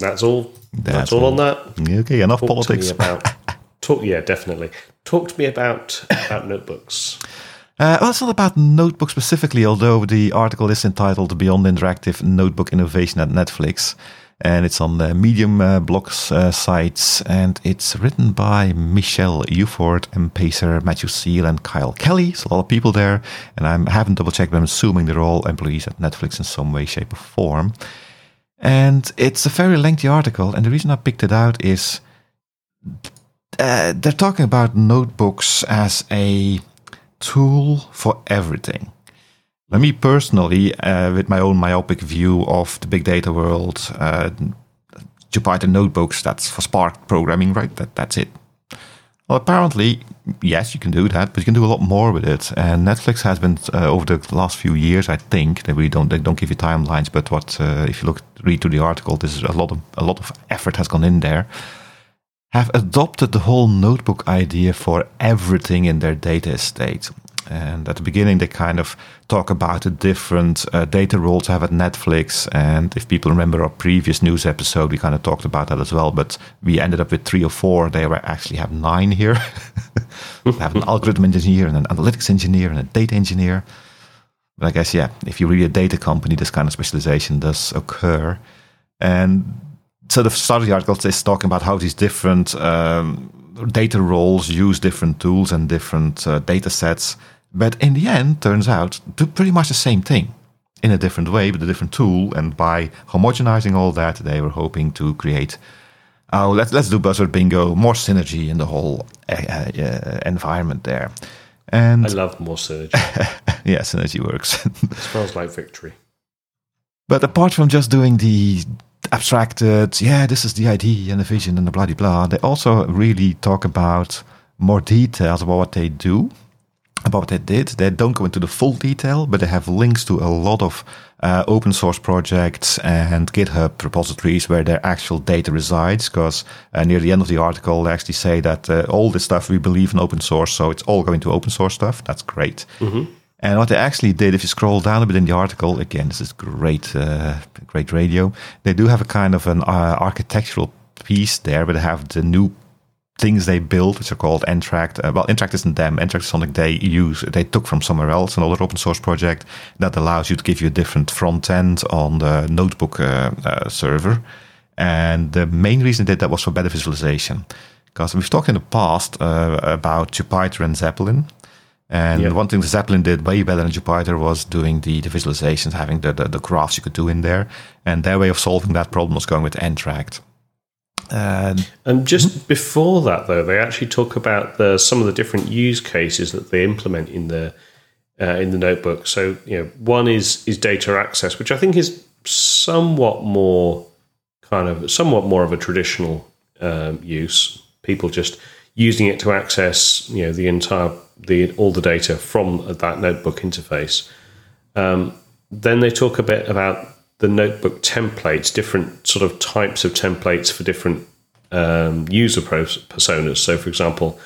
That's all. That's, That's all, all. on that. Okay, enough Talk politics. to about talk. Yeah, definitely. Talk to me about about notebooks. Uh, well, it's not about notebook specifically, although the article is entitled Beyond Interactive Notebook Innovation at Netflix. And it's on the Medium uh, blogs uh, sites. And it's written by Michelle Ufford, M. Pacer, Matthew Seal, and Kyle Kelly. It's a lot of people there. And I haven't double checked, but I'm assuming they're all employees at Netflix in some way, shape, or form. And it's a very lengthy article. And the reason I picked it out is uh, they're talking about notebooks as a tool for everything. Now, me personally, uh, with my own myopic view of the big data world, uh, Jupyter notebooks, that's for Spark programming, right? That, that's it. Well, apparently, yes, you can do that, but you can do a lot more with it. And Netflix has been uh, over the last few years, I think. They really don't they don't give you timelines, but what uh, if you look read through the article, there's a lot of a lot of effort has gone in there. Have adopted the whole notebook idea for everything in their data estate. And at the beginning, they kind of talk about the different uh, data roles I have at Netflix. And if people remember our previous news episode, we kind of talked about that as well. But we ended up with three or four. They actually have nine here. they have an algorithm engineer and an analytics engineer and a data engineer. But I guess, yeah, if you're really a data company, this kind of specialization does occur. And so the start of the article is talking about how these different um, data roles use different tools and different uh, data sets. But in the end, turns out do pretty much the same thing in a different way with a different tool. And by homogenizing all that, they were hoping to create. Oh, let's let's do buzzword bingo, more synergy in the whole uh, uh, environment there. And I love more synergy. yeah, synergy works. it smells like victory. But apart from just doing the abstracted, yeah, this is the idea and the vision and the blah blah blah, they also really talk about more details about what they do, about what they did. They don't go into the full detail, but they have links to a lot of uh, open source projects and GitHub repositories where their actual data resides. Because uh, near the end of the article, they actually say that uh, all this stuff we believe in open source, so it's all going to open source stuff. That's great. And what they actually did, if you scroll down a bit in the article, again, this is great, uh, great radio. They do have a kind of an uh, architectural piece there, but they have the new things they built, which are called nteract. Uh, well, nteract isn't them. nteract is something they use. They took from somewhere else, another open source project that allows you to give you a different front end on the notebook uh, uh, server. And the main reason they did that was for better visualization. Because we've talked in the past uh, about Jupyter and Zeppelin. And Yeah. one thing Zeppelin did way better than Jupyter was doing the, the visualizations, having the, the, the graphs you could do in there. And their way of solving that problem was going with nteract. And And just before that, though, they actually talk about the some of the different use cases that they implement in the uh, in the notebook. So, you know, one is is data access, which I think is somewhat more kind of somewhat more of a traditional um, use. People just using it to access, you know, the entire the all the data from that notebook interface. Um, then they talk a bit about the notebook templates, different sort of types of templates for different um, user personas. So, for example,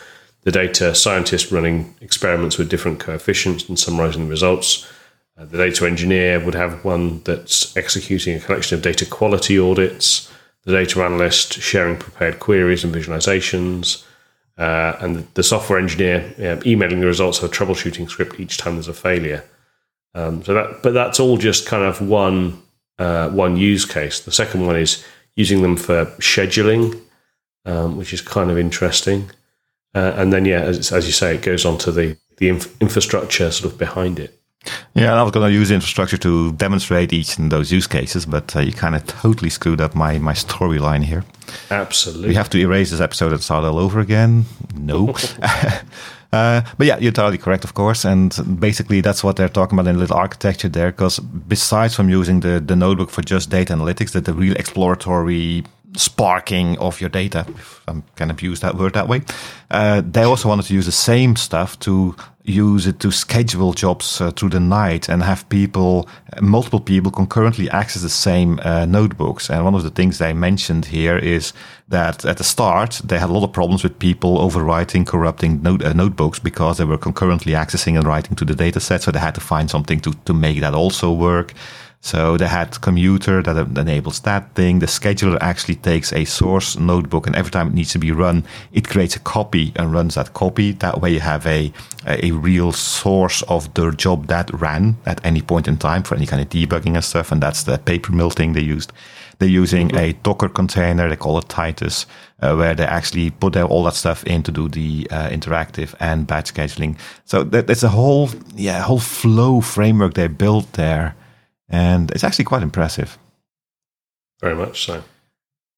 the data scientist running experiments with different coefficients and summarizing the results. Uh, the data engineer would have one that's executing a collection of data quality audits. The data analyst sharing prepared queries and visualizations. Uh, and the software engineer um, emailing the results of a troubleshooting script each time there's a failure. Um, so that, but that's all just kind of one uh, one use case. The second one is using them for scheduling, um, which is kind of interesting. Uh, and then, yeah, as, as you say, it goes on to the the inf- infrastructure sort of behind it. yeah, I was going to use infrastructure to demonstrate each of those use cases, but uh, you kind of totally screwed up my, my storyline here. Absolutely. We have to erase this episode and start all over again. No. Uh, but yeah, you're totally correct, of course. And basically, that's what they're talking about in a little architecture there. Because besides from using the, the notebook for just data analytics, that the real exploratory sparking of your data, if I can abuse that word that way, uh, they also wanted to use the same stuff to use it to schedule jobs uh, through the night and have people, multiple people concurrently access the same uh, notebooks. And one of the things they mentioned here is that at the start, they had a lot of problems with people overwriting, corrupting note, uh, notebooks because they were concurrently accessing and writing to the data set. So they had to find something to, to make that also work. So they had commuter that enables that thing. The scheduler actually takes a source notebook and every time it needs to be run, it creates a copy and runs that copy. That way you have a, a real source of the job that ran at any point in time for any kind of debugging and stuff. And that's the Papermill thing they used. They're using mm-hmm. a Docker container. They call it Titus, uh, where they actually put all that stuff in to do the uh, interactive and batch scheduling. So there's a whole, yeah, whole flow framework they built there and it's actually quite impressive. Very much so.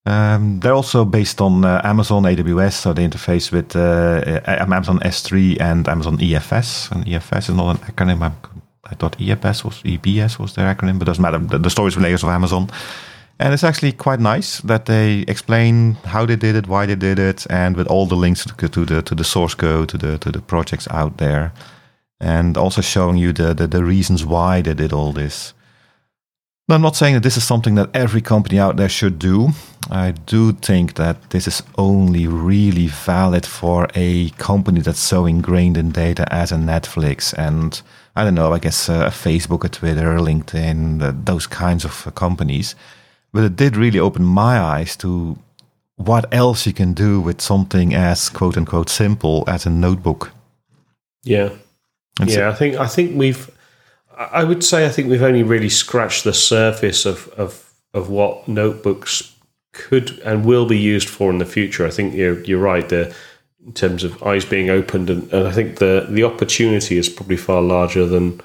Um, they're also based on uh, Amazon AWS, so they interface with uh, uh Amazon S3 and Amazon EFS. And EFS is not an acronym. i i thought EFS was EBS was their acronym, but doesn't matter. The, the storage layers of Amazon, and it's actually quite nice that they explain how they did it, why they did it, and with all the links to, to the to the source code, to the to the projects out there, and also showing you the, the, the reasons why they did all this. I'm not saying that this is something that every company out there should do. I do think that this is only really valid for a company that's so ingrained in data as a Netflix and I don't know, I guess uh, Facebook, a Twitter, LinkedIn, uh, those kinds of uh, companies. But it did really open my eyes to what else you can do with something as quote unquote simple as a notebook. Yeah. And yeah, so, I think I think we've I would say I think we've only really scratched the surface of, of, of what notebooks could and will be used for in the future. I think you're, you're right there in terms of eyes being opened, and, and I think the, the opportunity is probably far larger than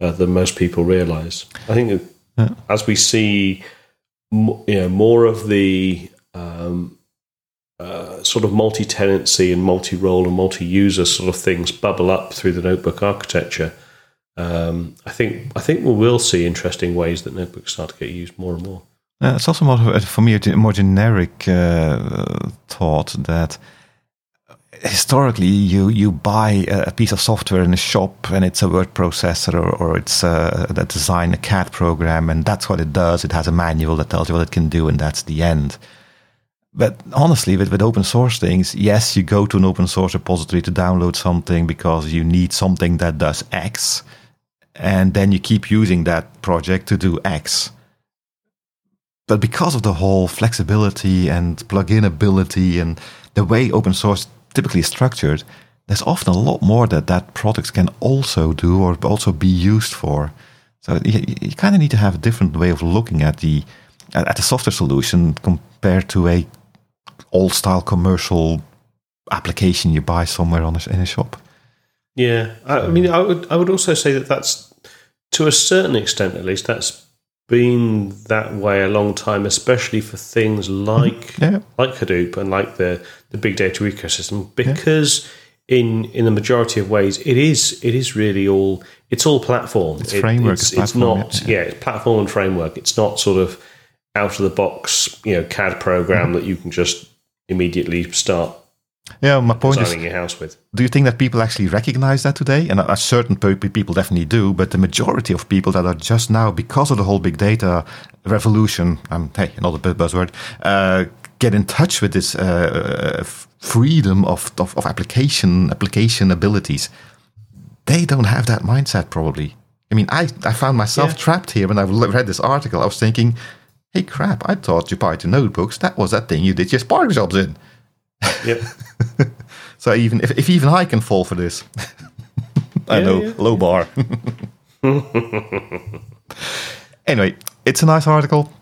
uh, than most people realise. I think yeah. as we see, you know, more of the um, uh, sort of multi-tenancy and multi-role and multi-user sort of things bubble up through the notebook architecture um, I think I think we will see interesting ways that notebooks start to get used more and more. Uh, it's also more for me a more generic uh, thought that historically you you buy a piece of software in a shop and it's a word processor or, or it's a, a design a CAD program and that's what it does. It has a manual that tells you what it can do and that's the end. But honestly, with, with open source things, yes, you go to an open source repository to download something because you need something that does X and then you keep using that project to do X. But because of the whole flexibility and plug-in ability and the way open source typically is structured, there's often a lot more that that product can also do or also be used for. So you, you kind of need to have a different way of looking at the at the software solution compared to a old style commercial application you buy somewhere on a, in a shop. Yeah, I, I mean, I would I would also say that that's to a certain extent, at least, that's been that way a long time, especially for things like yeah. like Hadoop and like the the big data ecosystem, because. Yeah. In, in the majority of ways, it is it is really all it's all platform. It's it, framework. It's, it's, platform, not yeah. yeah, it's platform and framework. It's not sort of out of the box you know CAD program mm-hmm. that you can just immediately start yeah, my point is, your house with. Do you think that people actually recognize that today? And a certain people definitely do, but the majority of people that are just now, because of the whole big data revolution, um, hey, another buzzword, uh, get in touch with this uh, freedom of, of, of application application abilities. They don't have that mindset, probably. I mean, I, I found myself yeah. trapped here when I read this article. I was thinking, hey, crap, I thought IPython notebooks, that was that thing you did your Spark jobs in. Yep. so even if, if even I can fall for this, I yeah, know yeah. low bar. anyway, it's a nice article.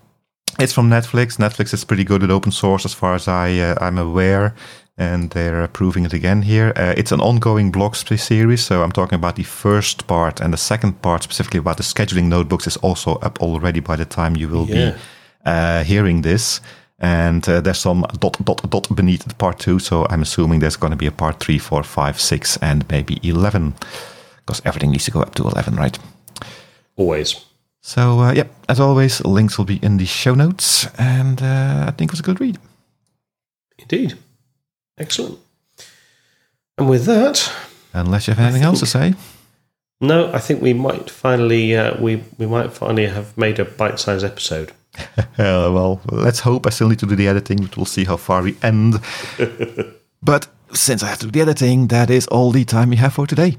It's from Netflix. Netflix is pretty good at open source, as far as I uh, I'm aware, and they're approving it again here. Uh, it's an ongoing blog series, so I'm talking about the first part, and the second part, specifically about the scheduling notebooks, is also up already by the time you will yeah. be uh, hearing this. And uh, there's some dot, dot, dot beneath the part two. So I'm assuming there's going to be a part three, four, five, six, and maybe 11. Because everything needs to go up to 11, right? Always. So, uh, yeah, as always, links will be in the show notes. And uh, I think it was a good read. Indeed. Excellent. And with that, Unless you have anything else to say. no, I think we might finally uh, we we might finally have made a bite-sized episode. Uh, well, let's hope. I still need to do the editing, but we'll see how far we end. but since I have to do the editing, that is all the time we have for today.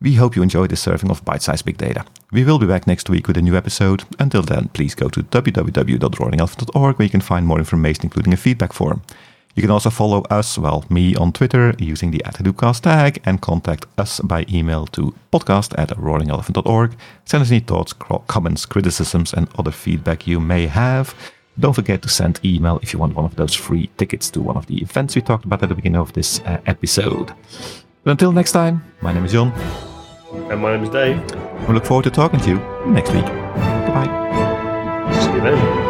We hope you enjoyed this serving of bite sized big data. We will be back next week with a new episode. Until then, please go to www.roaringelephant.org where you can find more information, including a feedback form. You can also follow us, well, me on Twitter using the at Hadoopcast tag and contact us by email to podcast at roaringelephant.org. Send us any thoughts, comments, criticisms, and other feedback you may have. Don't forget to send email if you want one of those free tickets to one of the events we talked about at the beginning of this uh, episode. But until next time, my name is Jhon. And my name is Dave. We look forward to talking to you next week. Goodbye. See you then.